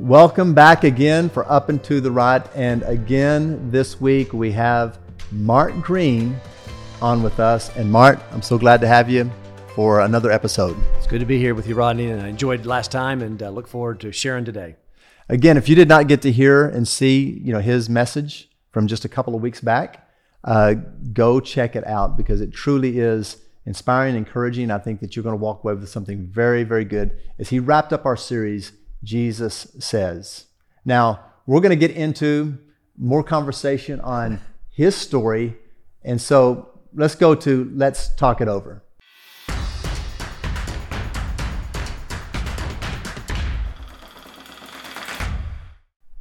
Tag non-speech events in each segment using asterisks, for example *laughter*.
Welcome back again for Up and to the Right. And again, this week we have Mark Green on with us. And Mark, I'm so glad to have you for another episode. It's good to be here with you, Rodney, and I enjoyed last time and uh, look forward to sharing today. Again, if you did not get to hear and see, you know, his message from just a couple of weeks back, uh, go check it out because it truly is inspiring, encouraging. I think that you're going to walk away with something very, very good. As he wrapped up our series, Jesus says. Now, we're going to get into more conversation on his story. And so let's go to let's talk it over.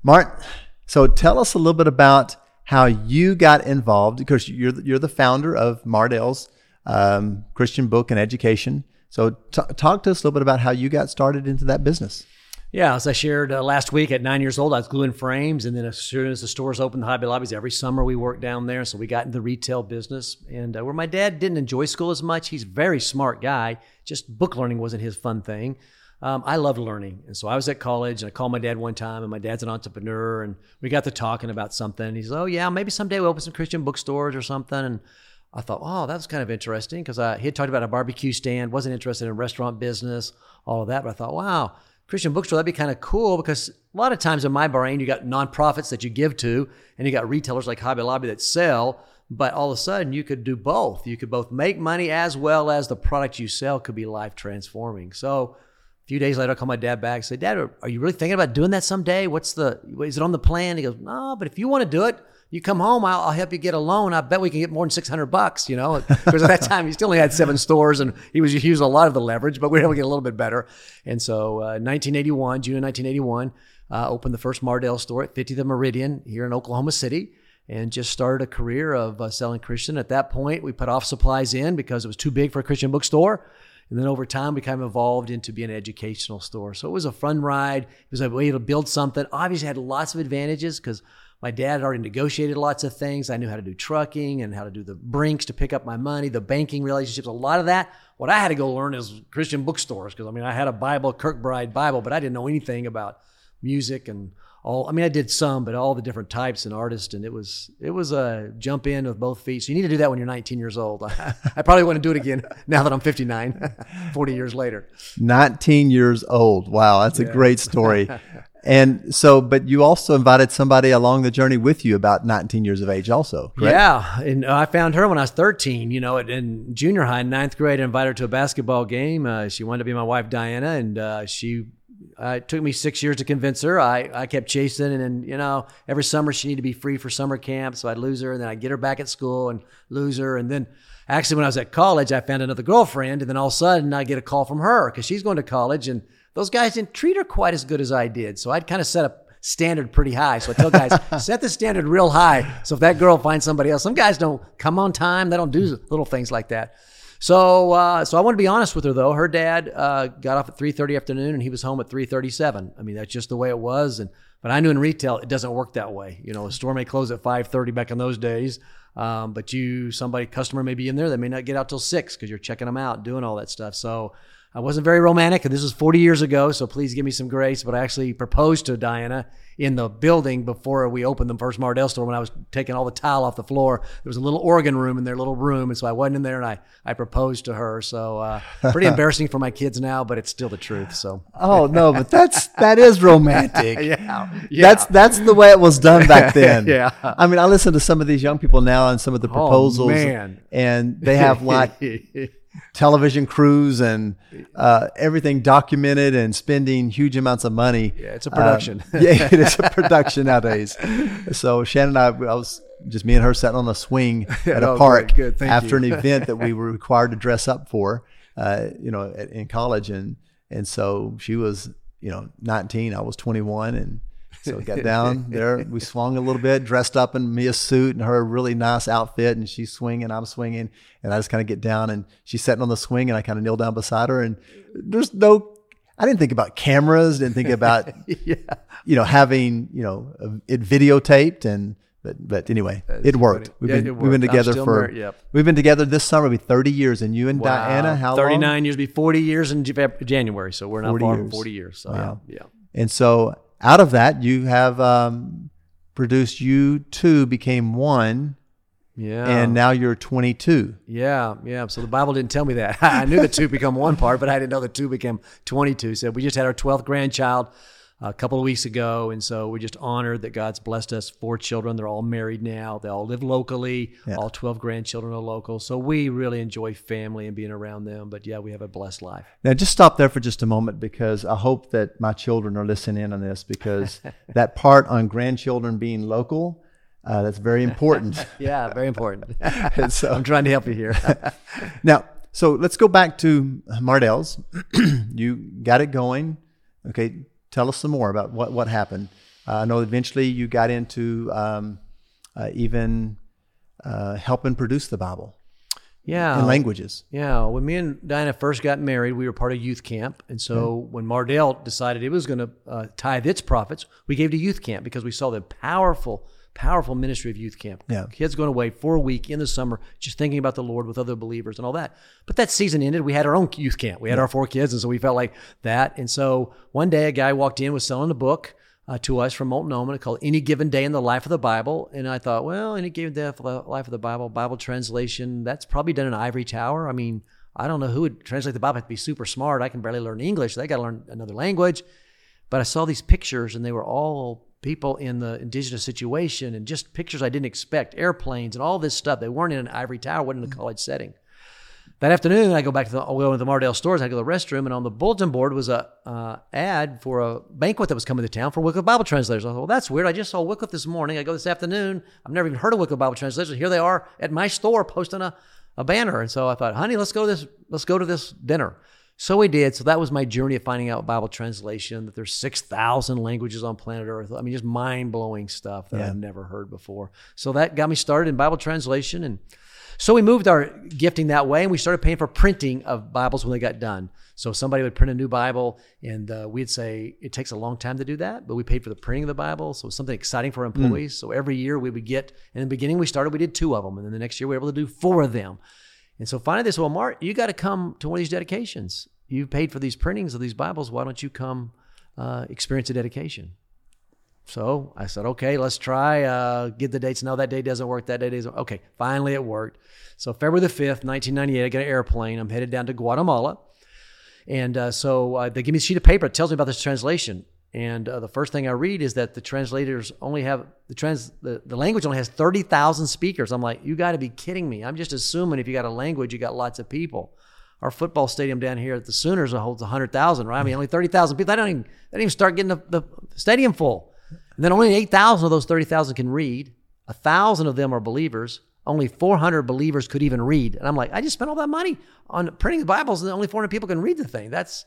Mark, so tell us a little bit about how you got involved because you're you're the founder of Mardel's um, Christian Book and Education. So t- talk to us a little bit about how you got started into that business. Yeah, as I shared uh, last week, at nine years old, I was gluing frames, and then as soon as the stores opened, the Hobby Lobbies, every summer we worked down there. So we got into the retail business, and uh, where my dad didn't enjoy school as much, he's a very smart guy. Just book learning wasn't his fun thing. Um, I loved learning, and so I was at college, and I called my dad one time, and my dad's an entrepreneur, and we got to talking about something. He's, "Oh yeah, maybe someday we'll open some Christian bookstores or something." And I thought, "Oh, that was kind of interesting," because he had talked about a barbecue stand, wasn't interested in restaurant business, all of that. But I thought, "Wow." Christian bookstore, that'd be kind of cool because a lot of times in my brain, you got nonprofits that you give to, and you got retailers like Hobby Lobby that sell. But all of a sudden, you could do both. You could both make money as well as the product you sell could be life transforming. So, few days later, I call my dad back and say, Dad, are you really thinking about doing that someday? What's the, is it on the plan? He goes, No, but if you want to do it, you come home, I'll, I'll, help you get a loan. I bet we can get more than 600 bucks, you know, *laughs* because at that time he still only had seven stores and he was he using a lot of the leverage, but we were able to get a little bit better. And so, uh, 1981, June of 1981, uh, opened the first Mardel store at 50th Meridian here in Oklahoma City and just started a career of uh, selling Christian. At that point, we put off supplies in because it was too big for a Christian bookstore. And then over time, we kind of evolved into being an educational store. So it was a fun ride. It was a way to build something. Obviously, had lots of advantages because my dad had already negotiated lots of things. I knew how to do trucking and how to do the brinks to pick up my money, the banking relationships, a lot of that. What I had to go learn is Christian bookstores because I mean, I had a Bible, Kirkbride Bible, but I didn't know anything about music and all. I mean, I did some, but all the different types and artists, and it was it was a jump in with both feet. So you need to do that when you're 19 years old. I, *laughs* I probably want to do it again *laughs* now that I'm 59, *laughs* 40 years later. 19 years old. Wow, that's a great story. And so, but you also invited somebody along the journey with you about 19 years of age, also. Correct? Yeah, and I found her when I was 13. You know, in junior high, ninth grade, I invited her to a basketball game. Uh, she wanted to be my wife, Diana, and uh, she. Uh, it took me six years to convince her. I, I kept chasing, and, then, you know, every summer she needed to be free for summer camp, so I'd lose her, and then I'd get her back at school and lose her, and then actually when I was at college, I found another girlfriend, and then all of a sudden I get a call from her because she's going to college, and those guys didn't treat her quite as good as I did. So I'd kind of set a standard pretty high. So I tell guys, *laughs* set the standard real high. So if that girl finds somebody else, some guys don't come on time. They don't do little things like that. So, uh, so I want to be honest with her though. Her dad uh, got off at three thirty afternoon, and he was home at three thirty seven. I mean, that's just the way it was. And but I knew in retail it doesn't work that way. You know, a store may close at five thirty back in those days, um, but you somebody customer may be in there They may not get out till six because you're checking them out, doing all that stuff. So I wasn't very romantic, and this was 40 years ago, so please give me some grace. But I actually proposed to Diana in the building before we opened the first Mardel store when I was taking all the tile off the floor. There was a little organ room in their little room, and so I went in there and I, I proposed to her. So uh, pretty *laughs* embarrassing for my kids now, but it's still the truth. So oh no, but that's that is romantic. *laughs* yeah, yeah, that's that's the way it was done back *laughs* then. yeah, I mean, I listen to some of these young people now and some of the oh, proposals, oh, and they have like television crews and uh, everything documented and spending huge amounts of money. Yeah, it's a production. Uh, *laughs* yeah, it is a production nowadays. So Shannon and I, I was just me and her sitting on a swing *laughs* at a oh, park after an *laughs* event that we were required to dress up for, uh, you know, in college, and and so she was, you know, 19, I was 21, and so we got down there. We swung a little bit, dressed up in me a suit and her really nice outfit, and she's swinging, I'm swinging, and I just kind of get down, and she's sitting on the swing, and I kind of kneel down beside her, and there's no. I didn't think about cameras, didn't think about, *laughs* yeah. you know, having, you know, it videotaped and, but, but anyway, it worked. We've, yeah, been, it worked. we've been together for, married, yep. we've been together this summer, it'll be 30 years. And you and wow. Diana, how 39 long? years, be 40 years in January. So we're not far years. from 40 years. So wow. yeah. yeah. And so out of that, you have um, produced you two became one. Yeah. And now you're 22. Yeah, yeah. So the Bible didn't tell me that. *laughs* I knew the two become one part, but I didn't know the two became 22. So we just had our 12th grandchild a couple of weeks ago. And so we're just honored that God's blessed us four children. They're all married now. They all live locally. Yeah. All 12 grandchildren are local. So we really enjoy family and being around them. But yeah, we have a blessed life. Now, just stop there for just a moment because I hope that my children are listening in on this because *laughs* that part on grandchildren being local. Uh, that's very important. *laughs* yeah, very important. *laughs* so, I'm trying to help you here. now, so let's go back to Mardel's. *clears throat* you got it going. Okay, tell us some more about what, what happened. Uh, I know eventually you got into um, uh, even uh, helping produce the Bible. Yeah. In languages. Yeah. When me and Diana first got married, we were part of youth camp. And so when Mardel decided it was going to uh, tithe its profits, we gave to youth camp because we saw the powerful powerful ministry of youth camp. Yeah. Kids going away for a week in the summer, just thinking about the Lord with other believers and all that. But that season ended. We had our own youth camp. We had yeah. our four kids. And so we felt like that. And so one day a guy walked in, was selling a book. Uh, to us from Multnomah called Any Given Day in the Life of the Bible. And I thought, well, Any Given Day of the Life of the Bible, Bible translation, that's probably done in ivory tower. I mean, I don't know who would translate the Bible. I have to be super smart. I can barely learn English. They got to learn another language. But I saw these pictures and they were all people in the indigenous situation and just pictures I didn't expect, airplanes and all this stuff. They weren't in an ivory tower, wasn't in a college setting. That afternoon, I go back to the, go into the Mardel stores. I go to the restroom, and on the bulletin board was a uh, ad for a banquet that was coming to town for Wycliffe Bible translators. I thought, well, that's weird. I just saw Wycliffe this morning. I go this afternoon. I've never even heard of Wycliffe Bible translators. Here they are at my store posting a, a banner. And so I thought, honey, let's go to this. Let's go to this dinner. So we did. So that was my journey of finding out Bible translation, that there's 6,000 languages on planet Earth. I mean, just mind blowing stuff that yeah. I've never heard before. So that got me started in Bible translation. And so we moved our gifting that way and we started paying for printing of Bibles when they got done. So somebody would print a new Bible and uh, we'd say it takes a long time to do that, but we paid for the printing of the Bible. So it was something exciting for our employees. Mm. So every year we would get, in the beginning we started, we did two of them. And then the next year we were able to do four of them. And so finally they said, well, Mark, you got to come to one of these dedications. You paid for these printings of these Bibles. Why don't you come uh, experience a dedication? So I said, okay, let's try. Uh, get the dates. No, that day doesn't work. That day doesn't. Okay, finally it worked. So February the 5th, 1998, I get an airplane. I'm headed down to Guatemala. And uh, so uh, they give me a sheet of paper. It tells me about this translation. And uh, the first thing I read is that the translators only have the trans the, the language only has thirty thousand speakers. I'm like, you got to be kidding me! I'm just assuming if you got a language, you got lots of people. Our football stadium down here at the Sooners holds hundred thousand, right? I mean, only thirty thousand people. They don't even they don't even start getting the, the stadium full. And then only eight thousand of those thirty thousand can read. A thousand of them are believers. Only 400 believers could even read. And I'm like, I just spent all that money on printing the Bibles, and only 400 people can read the thing. That's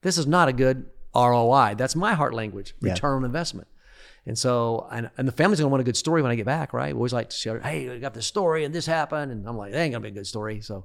this is not a good ROI. That's my heart language, return yeah. on investment. And so, and, and the family's gonna want a good story when I get back, right? We always like to share, hey, I got this story and this happened. And I'm like, that ain't gonna be a good story. So,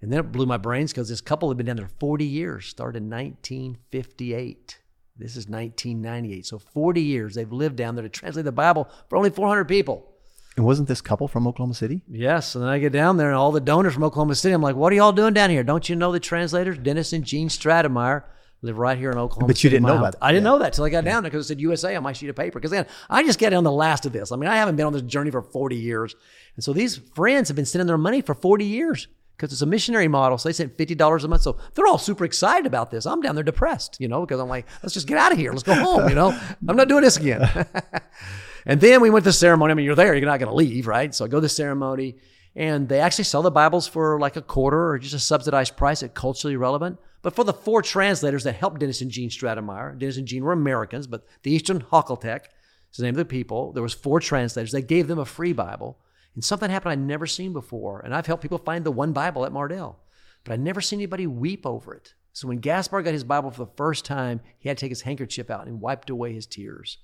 and then it blew my brains because this couple had been down there 40 years, started in 1958. This is 1998. So 40 years they've lived down there to translate the Bible for only 400 people. And wasn't this couple from Oklahoma City? Yes. And then I get down there and all the donors from Oklahoma City, I'm like, what are y'all doing down here? Don't you know the translators? Dennis and Jean Stratmeyer live right here in Oklahoma. But you didn't know about that. I didn't yeah. know that till I got down there because it said USA on my sheet of paper. Because then I just get on the last of this. I mean, I haven't been on this journey for 40 years. And so these friends have been sending their money for 40 years because it's a missionary model. So they sent $50 a month. So they're all super excited about this. I'm down there depressed, you know, because I'm like, let's just get out of here. Let's go *laughs* home, you know. I'm not doing this again. *laughs* and then we went to the ceremony. I mean, you're there, you're not going to leave, right? So I go to the ceremony and they actually sell the Bibles for like a quarter or just a subsidized price at culturally relevant. But for the four translators that helped Dennis and Jean Stratmeyer, Dennis and Jean were Americans, but the Eastern Jakaltek is the name of the people. There was four translators. They gave them a free Bible. And something happened I'd never seen before. And I've helped people find the one Bible at Mardel. but I'd never seen anybody weep over it. So when Gaspar got his Bible for the first time, he had to take his handkerchief out and wiped away his tears.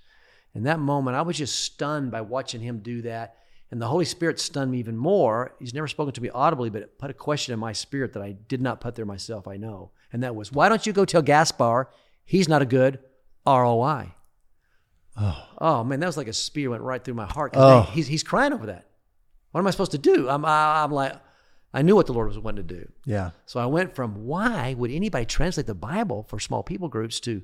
In that moment, I was just stunned by watching him do that. And the Holy Spirit stunned me even more. He's never spoken to me audibly, but it put a question in my spirit that I did not put there myself, I know. And that was, why don't you go tell Gaspar he's not a good ROI? Oh, oh man, that was like a spear went right through my heart. Oh. He's, he's crying over that. What am I supposed to do? I'm, I'm like, I knew what the Lord was wanting to do. Yeah. So I went from why would anybody translate the Bible for small people groups to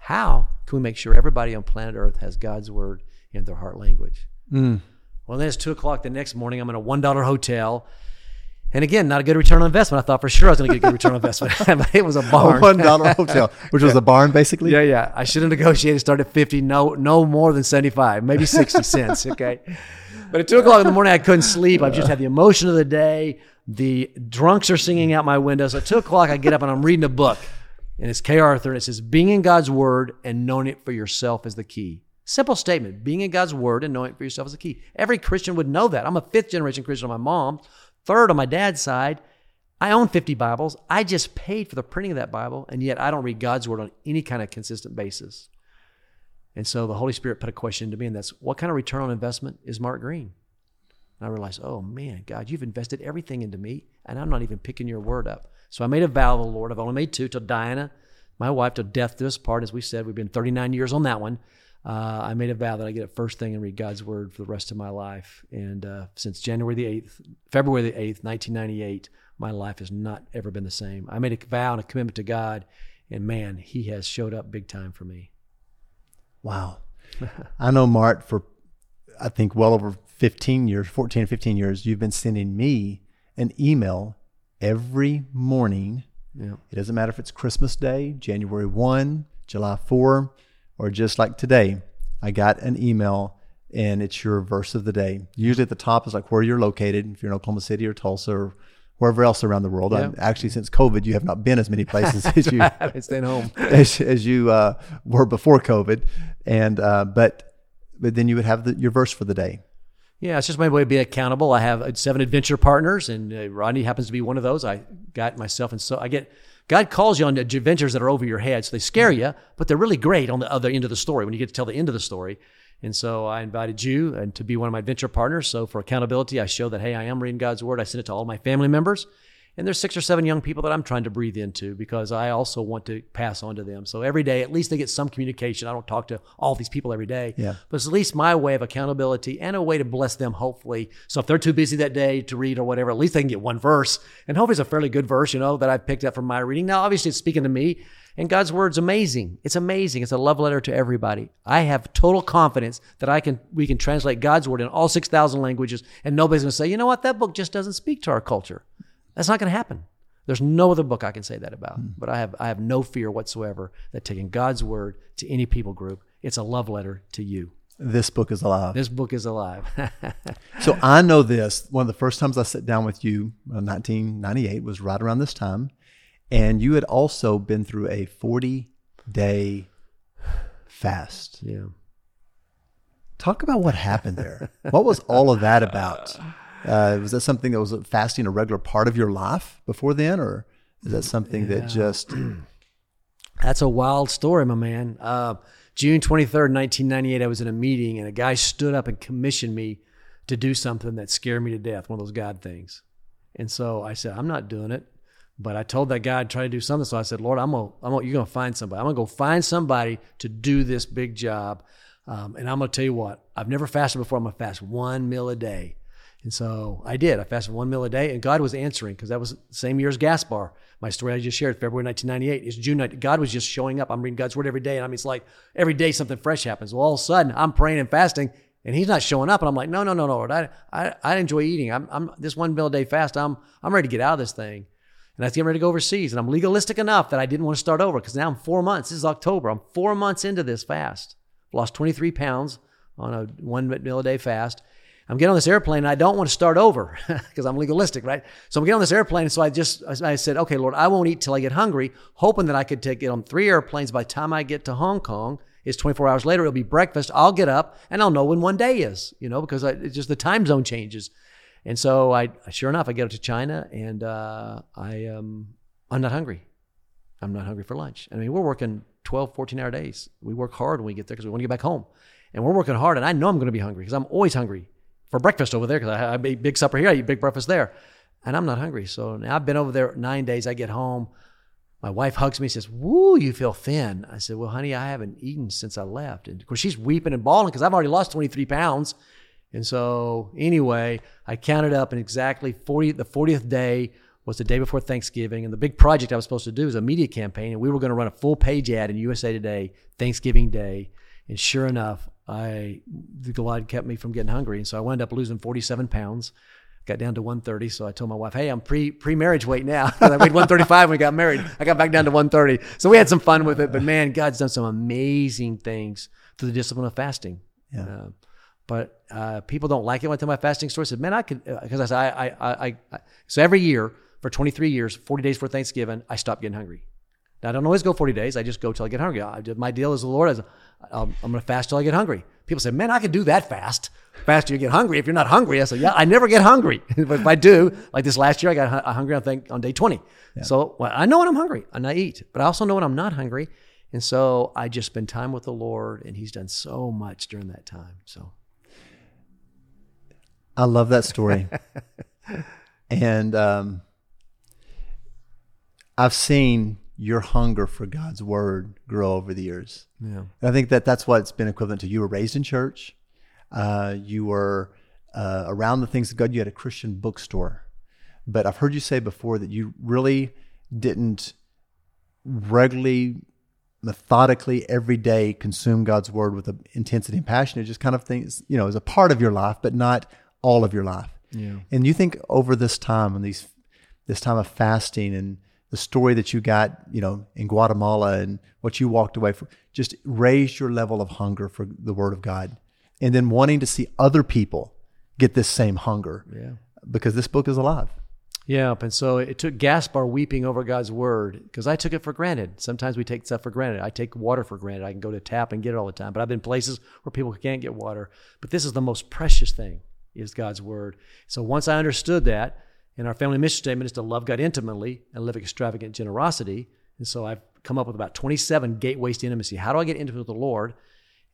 How can we make sure everybody on planet Earth has God's word in their heart language? Mm. Well, then it's two o'clock the next morning. I'm in a one dollar hotel. And again, not a good return on investment. I thought for sure I was going to get a good return on investment. *laughs* it was a barn. A one dollar *laughs* hotel, which was a barn basically. Yeah, yeah. I should have negotiated, start at fifty, no, no more than seventy five, maybe sixty *laughs* cents. Okay. But at two o'clock in the morning, I couldn't sleep. I've just had the emotion of the day. The drunks are singing out my window. So at two o'clock, I get up and I'm reading a book, and it's Kay Arthur, and it says, "Being in God's Word and knowing it for yourself is the key." Simple statement. Being in God's Word and knowing it for yourself is the key. Every Christian would know that. I'm a fifth generation Christian on my mom, third on my dad's side. I own 50 Bibles. I just paid for the printing of that Bible, and yet I don't read God's Word on any kind of consistent basis. And so the Holy Spirit put a question to me, and that's what kind of return on investment is Mark Green? And I realized, oh man, God, you've invested everything into me, and I'm not even picking your word up. So I made a vow to the Lord. I've only made two till Diana, my wife, till death do us part, as we said. We've been 39 years on that one. Uh, I made a vow that I get up first thing and read God's word for the rest of my life. And uh, since January the 8th, February the 8th, 1998, my life has not ever been the same. I made a vow and a commitment to God, and man, He has showed up big time for me. Wow. *laughs* I know, Mark, for I think well over 15 years, 14 or 15 years, you've been sending me an email every morning. Yeah. It doesn't matter if it's Christmas Day, January 1, July 4, or just like today. I got an email and it's your verse of the day. Usually at the top is like where you're located, if you're in Oklahoma City or Tulsa or wherever else around the world. Yeah. Actually, since COVID, you have not been as many *laughs* places as you have been staying home as, as you uh, were before COVID. And uh, but but then you would have the, your verse for the day. Yeah, it's just my way of being accountable. I have seven adventure partners, and uh, Rodney happens to be one of those. I got myself, and so I get God calls you on adventures that are over your head, so they scare mm-hmm. you, but they're really great on the other end of the story when you get to tell the end of the story. And so I invited you and to be one of my adventure partners. So for accountability, I show that hey, I am reading God's word. I send it to all my family members, and there's six or seven young people that I'm trying to breathe into because I also want to pass on to them. So every day, at least they get some communication. I don't talk to all these people every day, yeah. but it's at least my way of accountability and a way to bless them, hopefully. So if they're too busy that day to read or whatever, at least they can get one verse. And hopefully it's a fairly good verse, you know, that I picked up from my reading. Now, obviously it's speaking to me and God's word's amazing. It's amazing. It's a love letter to everybody. I have total confidence that I can we can translate God's word in all 6,000 languages and nobody's going to say, "You know what? That book just doesn't speak to our culture." That's not going to happen. There's no other book I can say that about. Mm. But I have I have no fear whatsoever that taking God's word to any people group, it's a love letter to you. This book is alive. This book is alive. *laughs* so I know this. One of the first times I sat down with you, in 1998, was right around this time, and you had also been through a 40 day fast. Yeah. Talk about what happened there. what was all of that about? *laughs* Uh, was that something that was fasting a regular part of your life before then, or is that something yeah. that just? *clears throat* That's a wild story, my man. Uh, June 23rd, 1998, I was in a meeting and a guy stood up and commissioned me to do something that scared me to death, one of those God things. And so I said, I'm not doing it. But I told that guy I'd try to do something. So I said, Lord, I'm gonna, I'm gonna, you're gonna find somebody. I'm gonna go find somebody to do this big job. Um, and I'm gonna tell you what, I've never fasted before. I'm gonna fast one meal a day. And so I did. I fasted one meal a day, and God was answering because that was the same year as Gaspar. My story I just shared, February 1998. It's June. God was just showing up. I'm reading God's word every day, and I mean, it's like every day something fresh happens. Well, all of a sudden, I'm praying and fasting, and He's not showing up, and I'm like, no, no, no, no, Lord. I, I, I enjoy eating. I'm, I'm this one meal a day fast. I'm, I'm ready to get out of this thing, and I was getting ready to go overseas, and I'm legalistic enough that I didn't want to start over because now I'm four months. This is October. I'm four months into this fast. Lost 23 pounds on a one meal a day fast I'm getting on this airplane and I don't want to start over *laughs* because I'm legalistic, right? So I'm getting on this airplane. And so I just, I said, okay, Lord, I won't eat till I get hungry, hoping that I could take it on three airplanes. By the time I get to Hong Kong, it's 24 hours later. It'll be breakfast. I'll get up and I'll know when one day is, you know, because I, it's just the time zone changes. And so I, sure enough, I get up to China and uh, I, um, I'm not hungry. I'm not hungry for lunch. I mean, we're working 12, 14 hour days. We work hard when we get there because we want to get back home. And we're working hard, and I know I'm going to be hungry because I'm always hungry for breakfast over there because I, eat big supper here, I eat big breakfast there, and I'm not hungry. So now I've been over there nine days. I get home, my wife hugs me, says, "Woo, you feel thin." I said, "Well, honey, I haven't eaten since I left," and of course she's weeping and bawling because I've already lost 23 pounds. And so anyway, I counted up, and exactly 40 the 40th day was the day before Thanksgiving, and the big project I was supposed to do was a media campaign, and we were going to run a full page ad in USA Today Thanksgiving Day. And sure enough, I the God kept me from getting hungry, and so I wound up losing 47 pounds. Got down to 130, so I told my wife, "Hey, I'm pre pre marriage weight now." *laughs* I weighed 135 when we got married. I got back down to 130, so we had some fun with it. But man, God's done some amazing things through the discipline of fasting. Yeah. Uh, but uh, people don't like it when I tell my fasting story. I said, "Man, I could," because uh, I said, I, I, I, I, so every year for 23 years, 40 days before Thanksgiving, I stopped getting hungry. Now, I don't always go 40 days. I just go till I get hungry. I, my deal is the Lord. Is, I'm, I'm going to fast till I get hungry. People say, man, I can do that fast. Fast you get hungry. If you're not hungry, I say, yeah, I never get hungry. *laughs* but if I do, like this last year, I got hungry, I think, on day 20. Yeah. So well, I know when I'm hungry and I eat, but I also know when I'm not hungry. And so I just spend time with the Lord, and He's done so much during that time. So I love that story. *laughs* and um, I've seen your hunger for God's word grow over the years. Yeah. And I think that that's what's been equivalent to you were raised in church. Uh, you were uh, around the things of God. You had a Christian bookstore. But I've heard you say before that you really didn't regularly, methodically, every day consume God's word with intensity and passion. It just kind of things, you know, as a part of your life, but not all of your life. Yeah. And you think over this time and these this time of fasting and the story that you got, you know, in Guatemala and what you walked away from, just raised your level of hunger for the Word of God, and then wanting to see other people get this same hunger. Yeah. Because this book is alive. Yeah, and so it took Gaspar weeping over God's word because I took it for granted. Sometimes we take stuff for granted. I take water for granted. I can go to tap and get it all the time, but I've been places where people can't get water. But this is the most precious thing is God's word. So once I understood that, and our family mission statement is to love God intimately and live extravagant generosity. And so I've come up with about 27 gateways to intimacy. How do I get intimate with the Lord?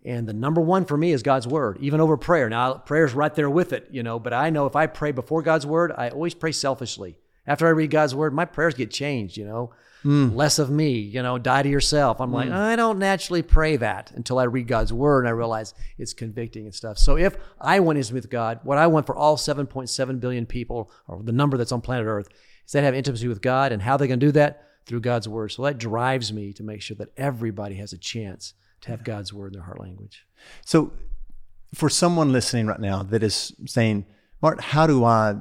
And the number one for me is God's word, even over prayer. Now, prayer's right there with it, you know, but I know if I pray before God's word, I always pray selfishly. After I read God's word, my prayers get changed, you know. Mm. Less of me, you know, die to yourself. I'm mm. like, I don't naturally pray that until I read God's word and I realize it's convicting and stuff. So if I want intimacy with God, what I want for all 7.7 billion people, or the number that's on planet Earth, is they have intimacy with God. And how they can do that? Through God's word. So that drives me to make sure that everybody has a chance to have God's word in their heart language. So for someone listening right now that is saying, Mark, how do I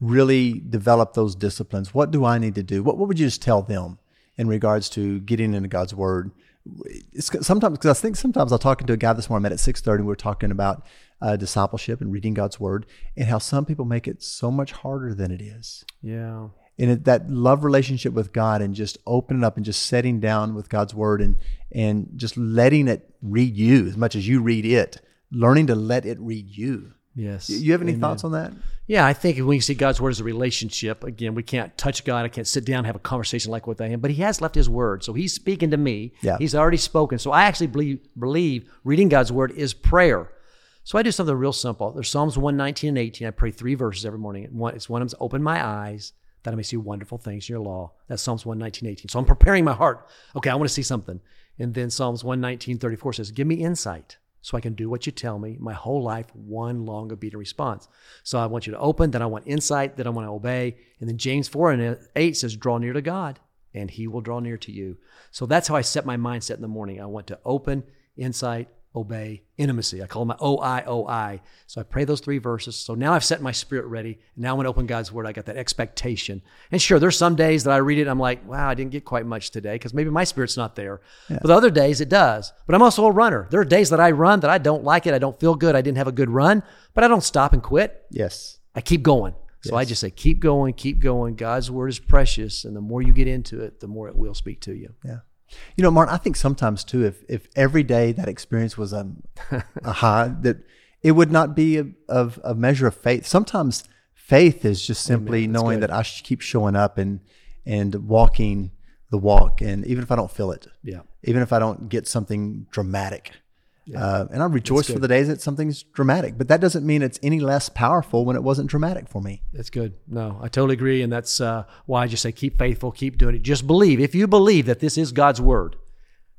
really develop those disciplines? What do I need to do? What, what would you just tell them in regards to getting into God's word? It's sometimes because I think sometimes I was talking to a guy this morning I met at six thirty. We were talking about uh, discipleship and reading God's word, and how some people make it so much harder than it is. Yeah, and it, that love relationship with God, and just opening up and just setting down with God's word, and and just letting it read you as much as you read it. Learning to let it read you. Yes. You have any Amen. thoughts on that? Yeah, I think when you see God's word as a relationship, again, we can't touch God. I can't sit down and have a conversation like with him, but he has left his word. So he's speaking to me. Yeah. He's already spoken. So I actually believe, believe reading God's word is prayer. So I do something real simple. There's Psalms 119 and 18. I pray three verses every morning. It's one of them open my eyes that I may see wonderful things in your law. That's Psalms 119, 18. So I'm preparing my heart. Okay, I want to see something. And then Psalms 119, 34 says, Give me insight so I can do what you tell me my whole life, one long obedient response. So I want you to open, then I want insight, then I want to obey. And then James 4 and 8 says, draw near to God and he will draw near to you. So that's how I set my mindset in the morning. I want to open, insight, obey, intimacy. I call them my OI, So I pray those three verses. So now I've set my spirit ready. Now when I open God's word, I got that expectation. And sure, there's some days that I read it, I'm like, wow, I didn't get quite much today because maybe my spirit's not there. Yeah. But other days it does. But I'm also a runner. There are days that I run that I don't like it. I don't feel good. I didn't have a good run, but I don't stop and quit. Yes. I keep going. So yes. I just say, keep going, keep going. God's word is precious. And the more you get into it, the more it will speak to you. Yeah. You know, Martin, I think sometimes too, if if every day that experience was um, a, a *laughs* high, that it would not be a, of a measure of faith. Sometimes faith is just simply knowing good. that I should keep showing up and and walking the walk, and even if I don't feel it, yeah, even if I don't get something dramatic, yeah. Uh, and I rejoice for the days that something's dramatic, but that doesn't mean it's any less powerful when it wasn't dramatic for me. That's good. No, I totally agree. And that's uh, why I just say keep faithful, keep doing it. Just believe. If you believe that this is God's word,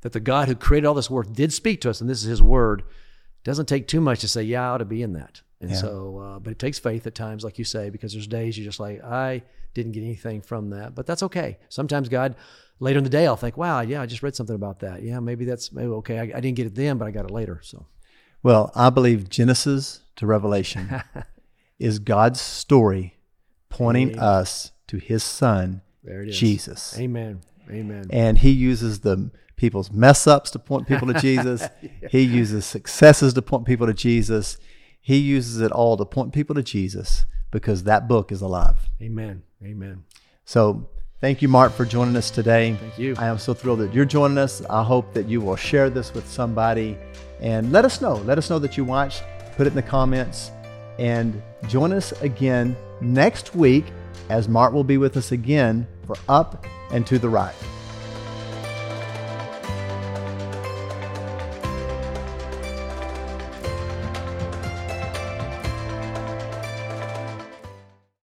that the God who created all this work did speak to us and this is his word, it doesn't take too much to say, yeah, I ought to be in that. And yeah. so, uh, but it takes faith at times, like you say, because there's days you're just like, I didn't get anything from that, but that's okay. Sometimes God, later in the day, I'll think, wow, yeah, I just read something about that. Yeah, maybe that's maybe okay. I, I didn't get it then, but I got it later. So, well, I believe Genesis to Revelation *laughs* is God's story pointing Amen. us to His Son, Jesus. Amen. Amen. And He uses the people's mess ups to point people to Jesus. *laughs* yeah. He uses successes to point people to Jesus. He uses it all to point people to Jesus because that book is alive. Amen. Amen. So thank you, Mark, for joining us today. Thank you. I am so thrilled that you're joining us. I hope that you will share this with somebody and let us know. Let us know that you watched. Put it in the comments and join us again next week as Mark will be with us again for Up and to the Right.